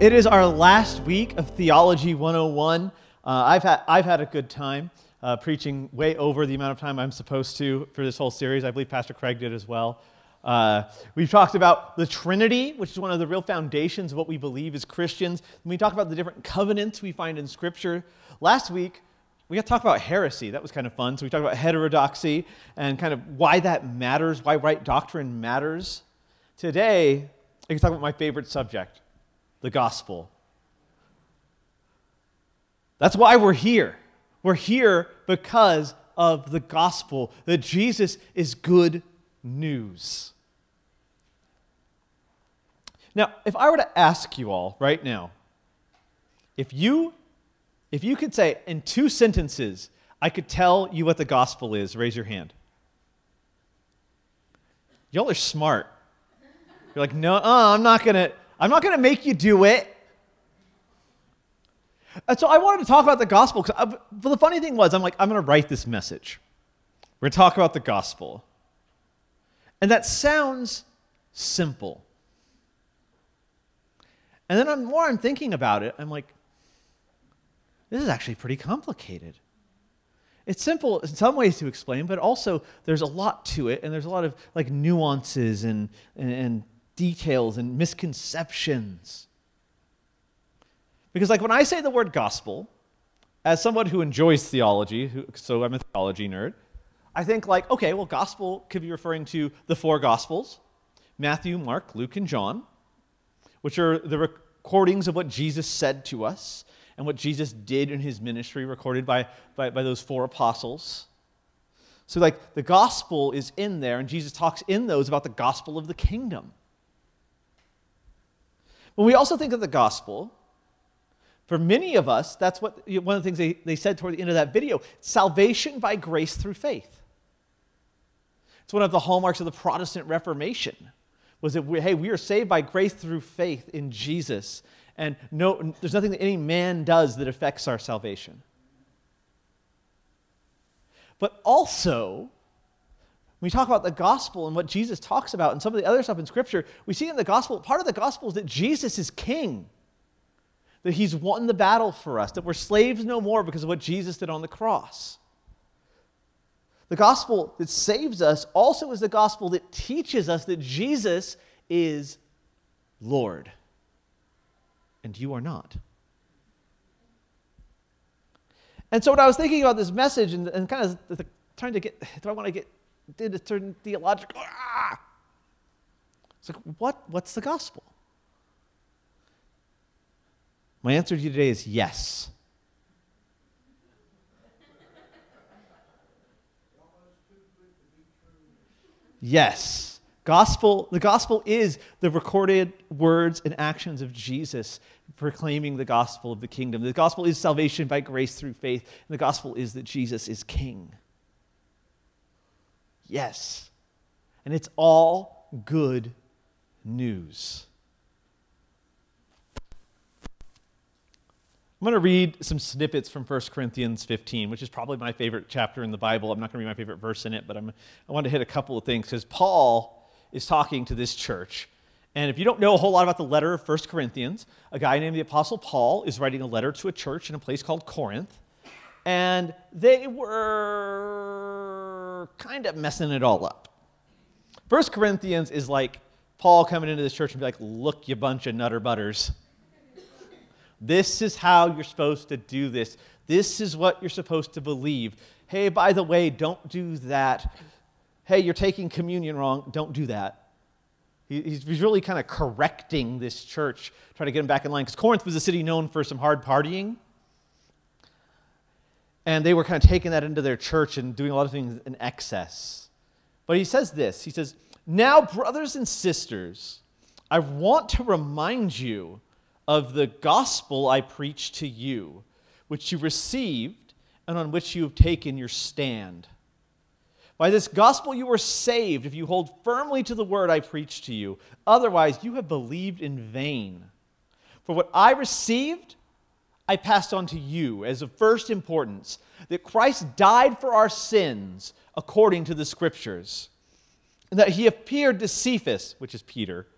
It is our last week of Theology 101. Uh, I've, had, I've had a good time uh, preaching way over the amount of time I'm supposed to for this whole series. I believe Pastor Craig did as well. Uh, we've talked about the Trinity, which is one of the real foundations of what we believe as Christians. And we talked about the different covenants we find in Scripture. Last week, we got to talk about heresy. That was kind of fun. So we talked about heterodoxy and kind of why that matters, why right doctrine matters. Today, I can talk about my favorite subject the gospel. That's why we're here. We're here because of the gospel, that Jesus is good news. Now, if I were to ask you all right now, if you if you could say in two sentences, I could tell you what the gospel is, raise your hand. Y'all are smart. You're like, no, uh, I'm not gonna, I'm not going to make you do it. And so I wanted to talk about the gospel. Because the funny thing was, I'm like, I'm going to write this message. We're going to talk about the gospel. And that sounds simple. And then the more I'm thinking about it, I'm like, this is actually pretty complicated. It's simple in some ways to explain, but also there's a lot to it, and there's a lot of like nuances and, and, and details and misconceptions. Because, like, when I say the word gospel, as someone who enjoys theology, who, so I'm a theology nerd, I think, like, okay, well, gospel could be referring to the four gospels Matthew, Mark, Luke, and John, which are the recordings of what Jesus said to us and what Jesus did in his ministry, recorded by, by, by those four apostles. So, like, the gospel is in there, and Jesus talks in those about the gospel of the kingdom. When we also think of the gospel, for many of us, that's what one of the things they, they said toward the end of that video salvation by grace through faith. It's one of the hallmarks of the Protestant Reformation was that, we, hey, we are saved by grace through faith in Jesus. And no, there's nothing that any man does that affects our salvation. But also, when we talk about the gospel and what Jesus talks about and some of the other stuff in Scripture, we see in the gospel, part of the gospel is that Jesus is king, that he's won the battle for us, that we're slaves no more because of what Jesus did on the cross. The gospel that saves us also is the gospel that teaches us that Jesus is Lord, and you are not. And so, when I was thinking about this message and, and kind of trying to get, do I want to get did a certain theological. Ah! It's like, what, what's the gospel? My answer to you today is yes. Yes. Gospel, the gospel is the recorded words and actions of Jesus proclaiming the gospel of the kingdom. The gospel is salvation by grace through faith. And the gospel is that Jesus is king. Yes. And it's all good news. I'm going to read some snippets from 1 Corinthians 15, which is probably my favorite chapter in the Bible. I'm not going to read my favorite verse in it, but I'm, I want to hit a couple of things because Paul is talking to this church. And if you don't know a whole lot about the letter of 1 Corinthians, a guy named the Apostle Paul is writing a letter to a church in a place called Corinth. And they were kind of messing it all up. First Corinthians is like Paul coming into this church and be like, look, you bunch of nutter butters. This is how you're supposed to do this. This is what you're supposed to believe. Hey, by the way, don't do that. Hey, you're taking communion wrong. Don't do that. He's really kind of correcting this church, trying to get them back in line. Because Corinth was a city known for some hard partying. And they were kind of taking that into their church and doing a lot of things in excess. But he says this He says, Now, brothers and sisters, I want to remind you of the gospel I preached to you, which you received and on which you have taken your stand. By this gospel you were saved if you hold firmly to the word I preached to you. Otherwise, you have believed in vain. For what I received, I passed on to you as of first importance that Christ died for our sins according to the Scriptures, and that he appeared to Cephas, which is Peter,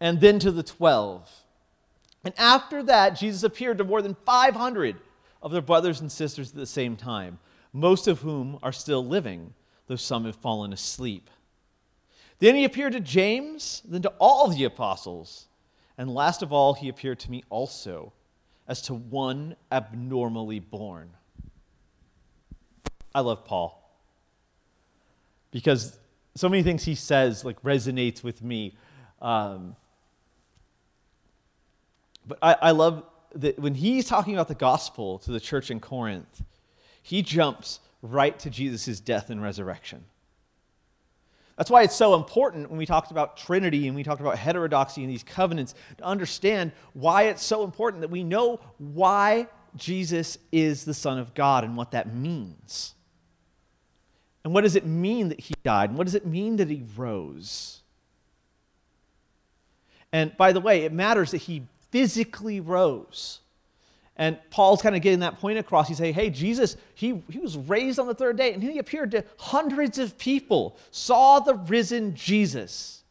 and then to the twelve. And after that, Jesus appeared to more than 500 of their brothers and sisters at the same time, most of whom are still living, though some have fallen asleep. Then he appeared to James, then to all the apostles. And last of all, he appeared to me also, as to one abnormally born. I love Paul because so many things he says like resonates with me. Um, but I, I love that when he's talking about the gospel to the church in Corinth, he jumps right to Jesus' death and resurrection. That's why it's so important when we talked about Trinity and we talked about heterodoxy and these covenants to understand why it's so important that we know why Jesus is the Son of God and what that means. And what does it mean that he died? And what does it mean that he rose? And by the way, it matters that he physically rose. And Paul's kind of getting that point across. He's saying, hey, Jesus, he, he was raised on the third day, and he appeared to hundreds of people, saw the risen Jesus.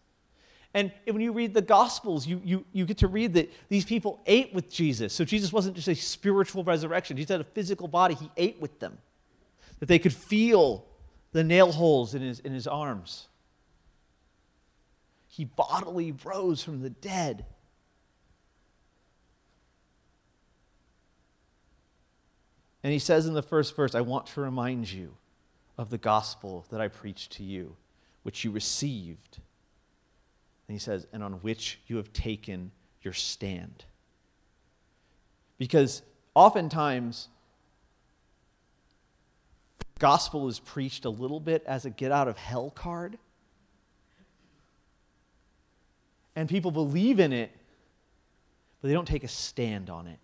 And when you read the Gospels, you, you, you get to read that these people ate with Jesus. So Jesus wasn't just a spiritual resurrection, he had a physical body. He ate with them, that they could feel the nail holes in his, in his arms. He bodily rose from the dead. And he says in the first verse, I want to remind you of the gospel that I preached to you, which you received. And he says, and on which you have taken your stand. Because oftentimes, gospel is preached a little bit as a get out of hell card. And people believe in it, but they don't take a stand on it.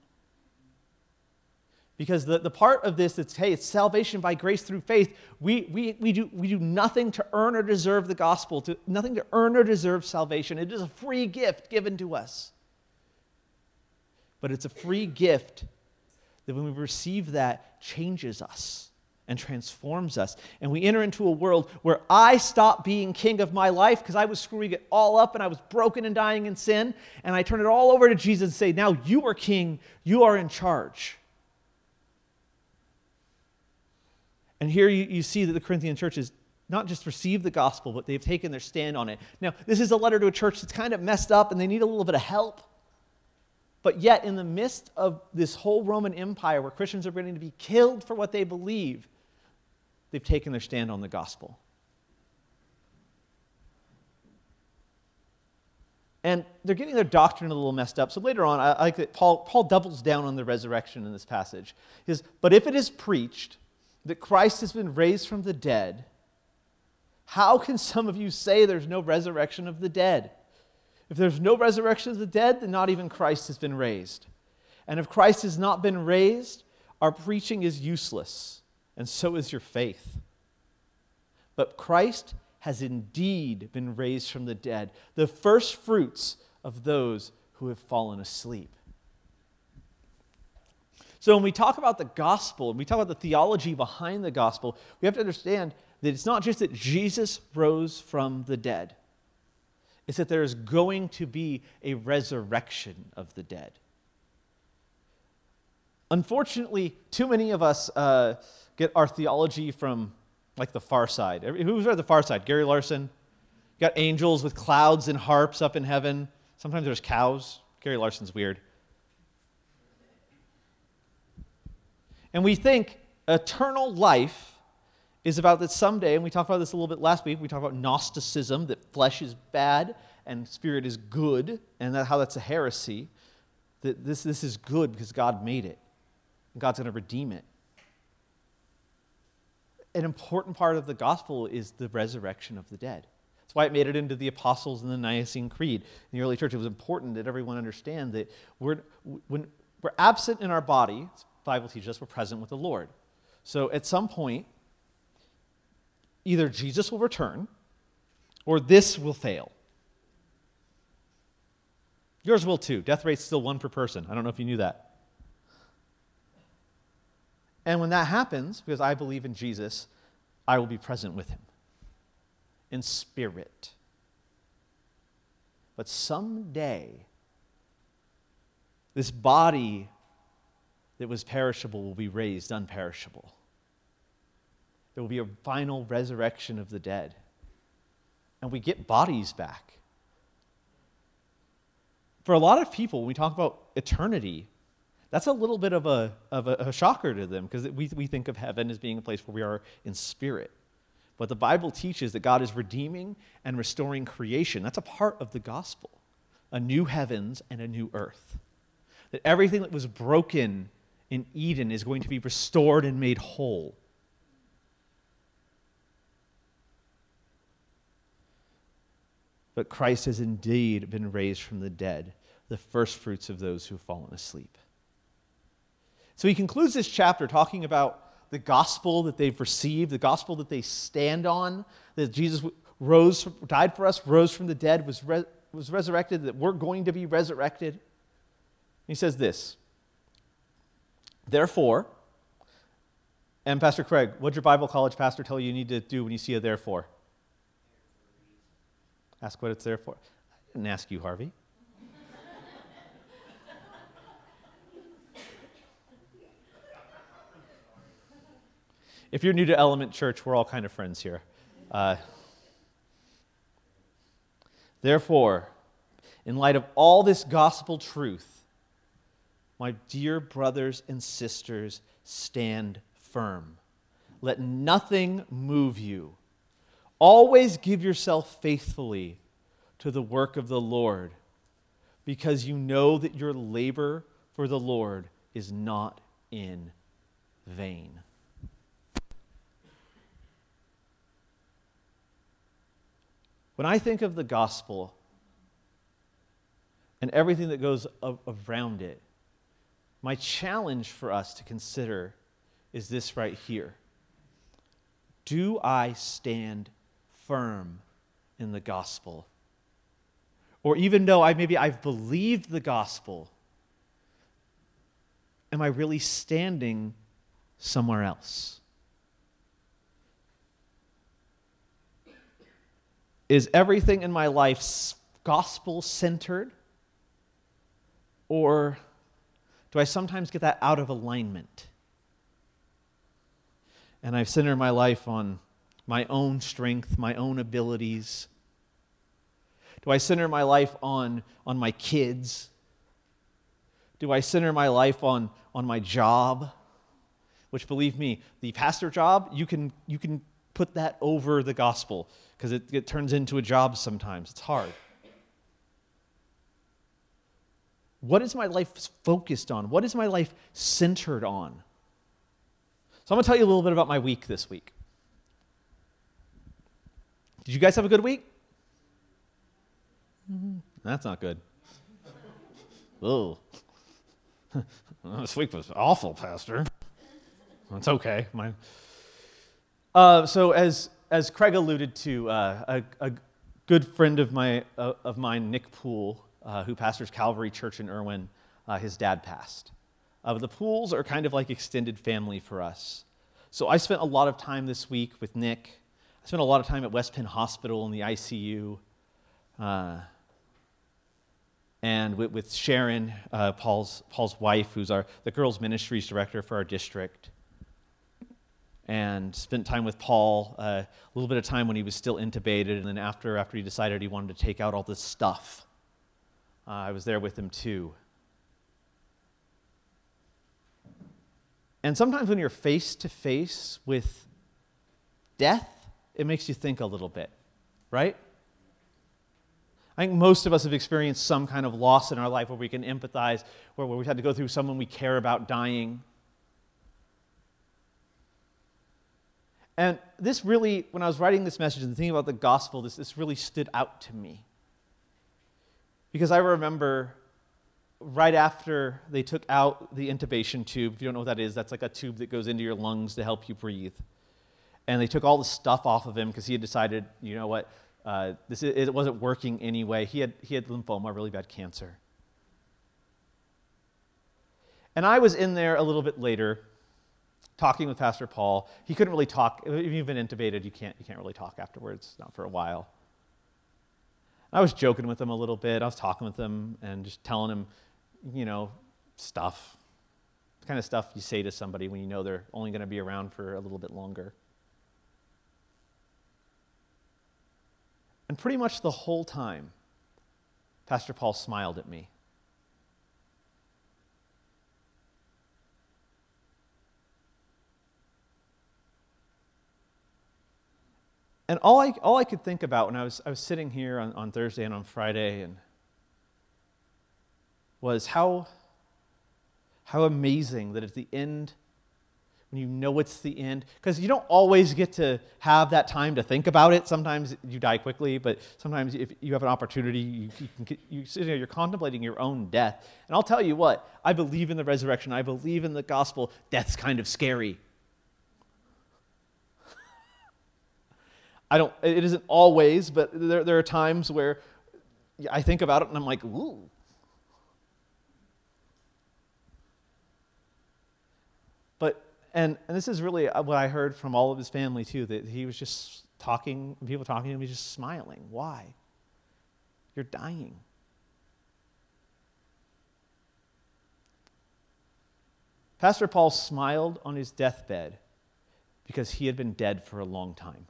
Because the, the part of this that's, hey, it's salvation by grace through faith, we, we, we, do, we do nothing to earn or deserve the gospel, to, nothing to earn or deserve salvation. It is a free gift given to us. But it's a free gift that when we receive that, changes us and transforms us. And we enter into a world where I stop being king of my life because I was screwing it all up and I was broken and dying in sin. And I turn it all over to Jesus and say, Now you are king, you are in charge. And here you, you see that the Corinthian church has not just received the gospel, but they've taken their stand on it. Now, this is a letter to a church that's kind of messed up and they need a little bit of help. But yet, in the midst of this whole Roman Empire where Christians are ready to be killed for what they believe, they've taken their stand on the gospel. And they're getting their doctrine a little messed up. So later on, I, I like that Paul, Paul doubles down on the resurrection in this passage. He says, But if it is preached that Christ has been raised from the dead, how can some of you say there's no resurrection of the dead? If there's no resurrection of the dead, then not even Christ has been raised. And if Christ has not been raised, our preaching is useless, and so is your faith. But Christ has indeed been raised from the dead, the first fruits of those who have fallen asleep. So when we talk about the gospel, and we talk about the theology behind the gospel, we have to understand that it's not just that Jesus rose from the dead, it's that there is going to be a resurrection of the dead. Unfortunately, too many of us uh, get our theology from like the far side. Who's read the far side? Gary Larson. You got angels with clouds and harps up in heaven. Sometimes there's cows. Gary Larson's weird. And we think eternal life is about that someday, and we talked about this a little bit last week. We talked about Gnosticism, that flesh is bad and spirit is good, and that, how that's a heresy. That this, this is good because God made it, and God's going to redeem it. An important part of the gospel is the resurrection of the dead. That's why it made it into the Apostles and the Nicene Creed. In the early church, it was important that everyone understand that we're, when we're absent in our body, Bible teaches us we're present with the Lord. So at some point, either Jesus will return or this will fail. Yours will too. Death rate's still one per person. I don't know if you knew that. And when that happens, because I believe in Jesus, I will be present with him in spirit. But someday, this body that was perishable will be raised unperishable. There will be a final resurrection of the dead. And we get bodies back. For a lot of people, when we talk about eternity, that's a little bit of a, of a, a shocker to them because we, we think of heaven as being a place where we are in spirit. But the Bible teaches that God is redeeming and restoring creation. That's a part of the gospel a new heavens and a new earth. That everything that was broken in Eden is going to be restored and made whole. But Christ has indeed been raised from the dead, the first fruits of those who have fallen asleep. So he concludes this chapter talking about the gospel that they've received, the gospel that they stand on, that Jesus rose, died for us, rose from the dead, was, re- was resurrected, that we're going to be resurrected. He says this Therefore, and Pastor Craig, what'd your Bible college pastor tell you you need to do when you see a therefore? Ask what it's there for. I didn't ask you, Harvey. if you're new to Element Church, we're all kind of friends here. Uh, therefore, in light of all this gospel truth, my dear brothers and sisters, stand firm. Let nothing move you. Always give yourself faithfully to the work of the Lord, because you know that your labor for the Lord is not in vain. When I think of the gospel and everything that goes around it, my challenge for us to consider is this right here Do I stand firm in the gospel? Or even though I maybe I've believed the gospel, am I really standing somewhere else? Is everything in my life gospel centered? Or do I sometimes get that out of alignment? And I've centered my life on my own strength, my own abilities? Do I center my life on, on my kids? Do I center my life on, on my job? Which, believe me, the pastor job, you can, you can put that over the gospel because it, it turns into a job sometimes. It's hard. What is my life focused on? What is my life centered on? So I'm going to tell you a little bit about my week this week. Did you guys have a good week? Mm-hmm. That's not good. Oh, this week was awful, Pastor. It's okay. My, uh, so as as Craig alluded to, uh, a, a, good friend of, my, uh, of mine, Nick Poole, uh, who pastors Calvary Church in Irwin, uh, his dad passed. Uh, the Pooles are kind of like extended family for us. So I spent a lot of time this week with Nick. I spent a lot of time at West Penn Hospital in the ICU. Uh, and with, with Sharon, Paul's, Paul's wife, who's our, the girls' ministries director for our district and spent time with Paul, uh, a little bit of time when he was still intubated, and then after, after he decided he wanted to take out all this stuff, uh, I was there with him too. And sometimes when you're face to face with death, it makes you think a little bit, right? I think most of us have experienced some kind of loss in our life where we can empathize, where, where we've had to go through someone we care about dying. And this really, when I was writing this message and thinking about the gospel, this, this really stood out to me. Because I remember right after they took out the intubation tube, if you don't know what that is, that's like a tube that goes into your lungs to help you breathe. And they took all the stuff off of him because he had decided, you know what, uh, this, it wasn't working anyway. He had, he had lymphoma, really bad cancer. And I was in there a little bit later talking with Pastor Paul. He couldn't really talk. If you've been intubated, you can't, you can't really talk afterwards, not for a while. I was joking with him a little bit. I was talking with him and just telling him, you know, stuff. The kind of stuff you say to somebody when you know they're only going to be around for a little bit longer. And pretty much the whole time, Pastor Paul smiled at me. And all I, all I could think about when I was, I was sitting here on, on Thursday and on Friday and was how, how amazing that at the end, when you know it's the end, because you don't always get to have that time to think about it. Sometimes you die quickly, but sometimes if you have an opportunity, you, you, you're contemplating your own death. And I'll tell you what, I believe in the resurrection, I believe in the gospel. Death's kind of scary. I don't, it isn't always, but there, there are times where I think about it and I'm like, ooh. But, and, and this is really uh, what I heard from all of his family too, that he was just talking, people talking to him, he's just smiling. Why? You're dying. Pastor Paul smiled on his deathbed because he had been dead for a long time.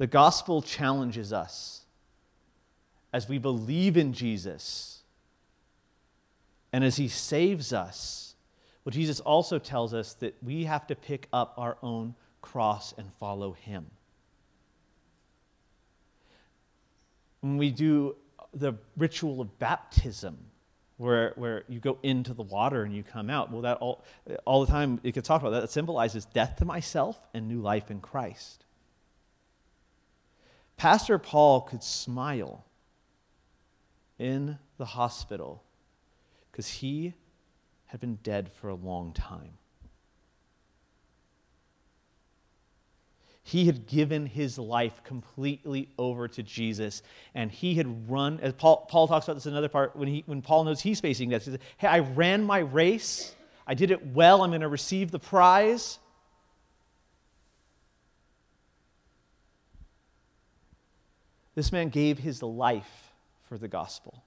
The gospel challenges us as we believe in Jesus and as he saves us. Well, Jesus also tells us that we have to pick up our own cross and follow him. When we do the ritual of baptism, where, where you go into the water and you come out, well, that all, all the time it gets talked about, that symbolizes death to myself and new life in Christ. Pastor Paul could smile in the hospital because he had been dead for a long time. He had given his life completely over to Jesus, and he had run, as Paul, Paul talks about this in another part, when, he, when Paul knows he's facing death, he says, Hey, I ran my race, I did it well, I'm going to receive the prize. This man gave his life for the gospel.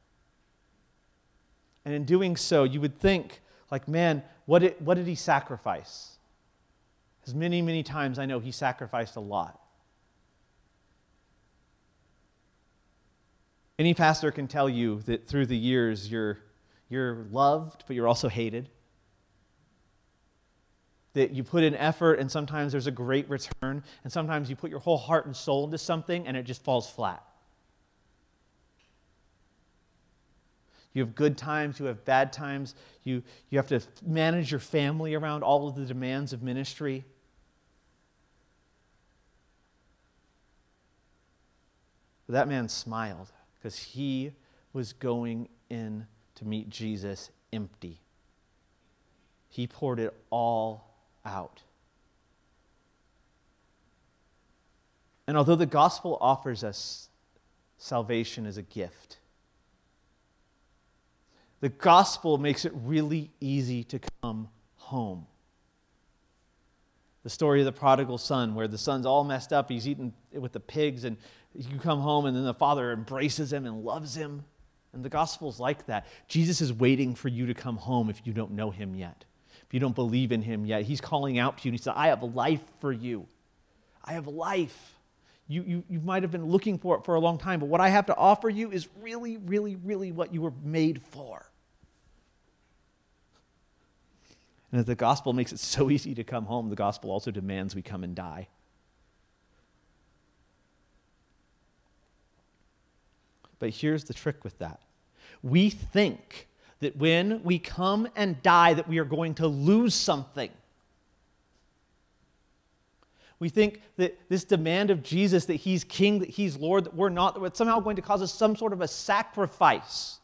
And in doing so, you would think, like, man, what did, what did he sacrifice? Because many, many times I know he sacrificed a lot. Any pastor can tell you that through the years you're, you're loved, but you're also hated that you put in effort and sometimes there's a great return, and sometimes you put your whole heart and soul into something and it just falls flat. You have good times, you have bad times, you, you have to manage your family around all of the demands of ministry. But that man smiled because he was going in to meet Jesus empty. He poured it all out. And although the gospel offers us salvation as a gift, the gospel makes it really easy to come home. The story of the prodigal son, where the son's all messed up, he's eating with the pigs, and you come home, and then the father embraces him and loves him. And the gospel's like that. Jesus is waiting for you to come home if you don't know him yet you don't believe in him yet. He's calling out to you and he says, I have life for you. I have life. You, you, you might have been looking for it for a long time, but what I have to offer you is really, really, really what you were made for. And as the gospel makes it so easy to come home, the gospel also demands we come and die. But here's the trick with that. We think that when we come and die that we are going to lose something. We think that this demand of Jesus that he's king, that he's Lord, that we're not, that it's somehow going to cause us some sort of a sacrifice.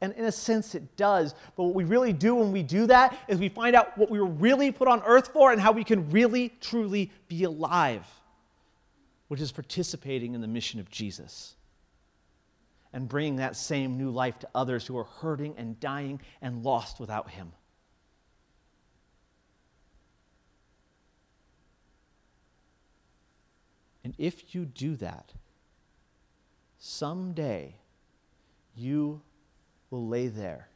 And in a sense, it does. But what we really do when we do that is we find out what we were really put on earth for and how we can really, truly be alive, which is participating in the mission of Jesus and bringing that same new life to others who are hurting and dying and lost without Him. And if you do that, someday you will lay there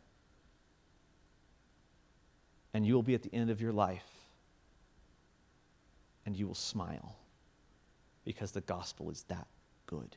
and you will be at the end of your life and you will smile because the gospel is that good.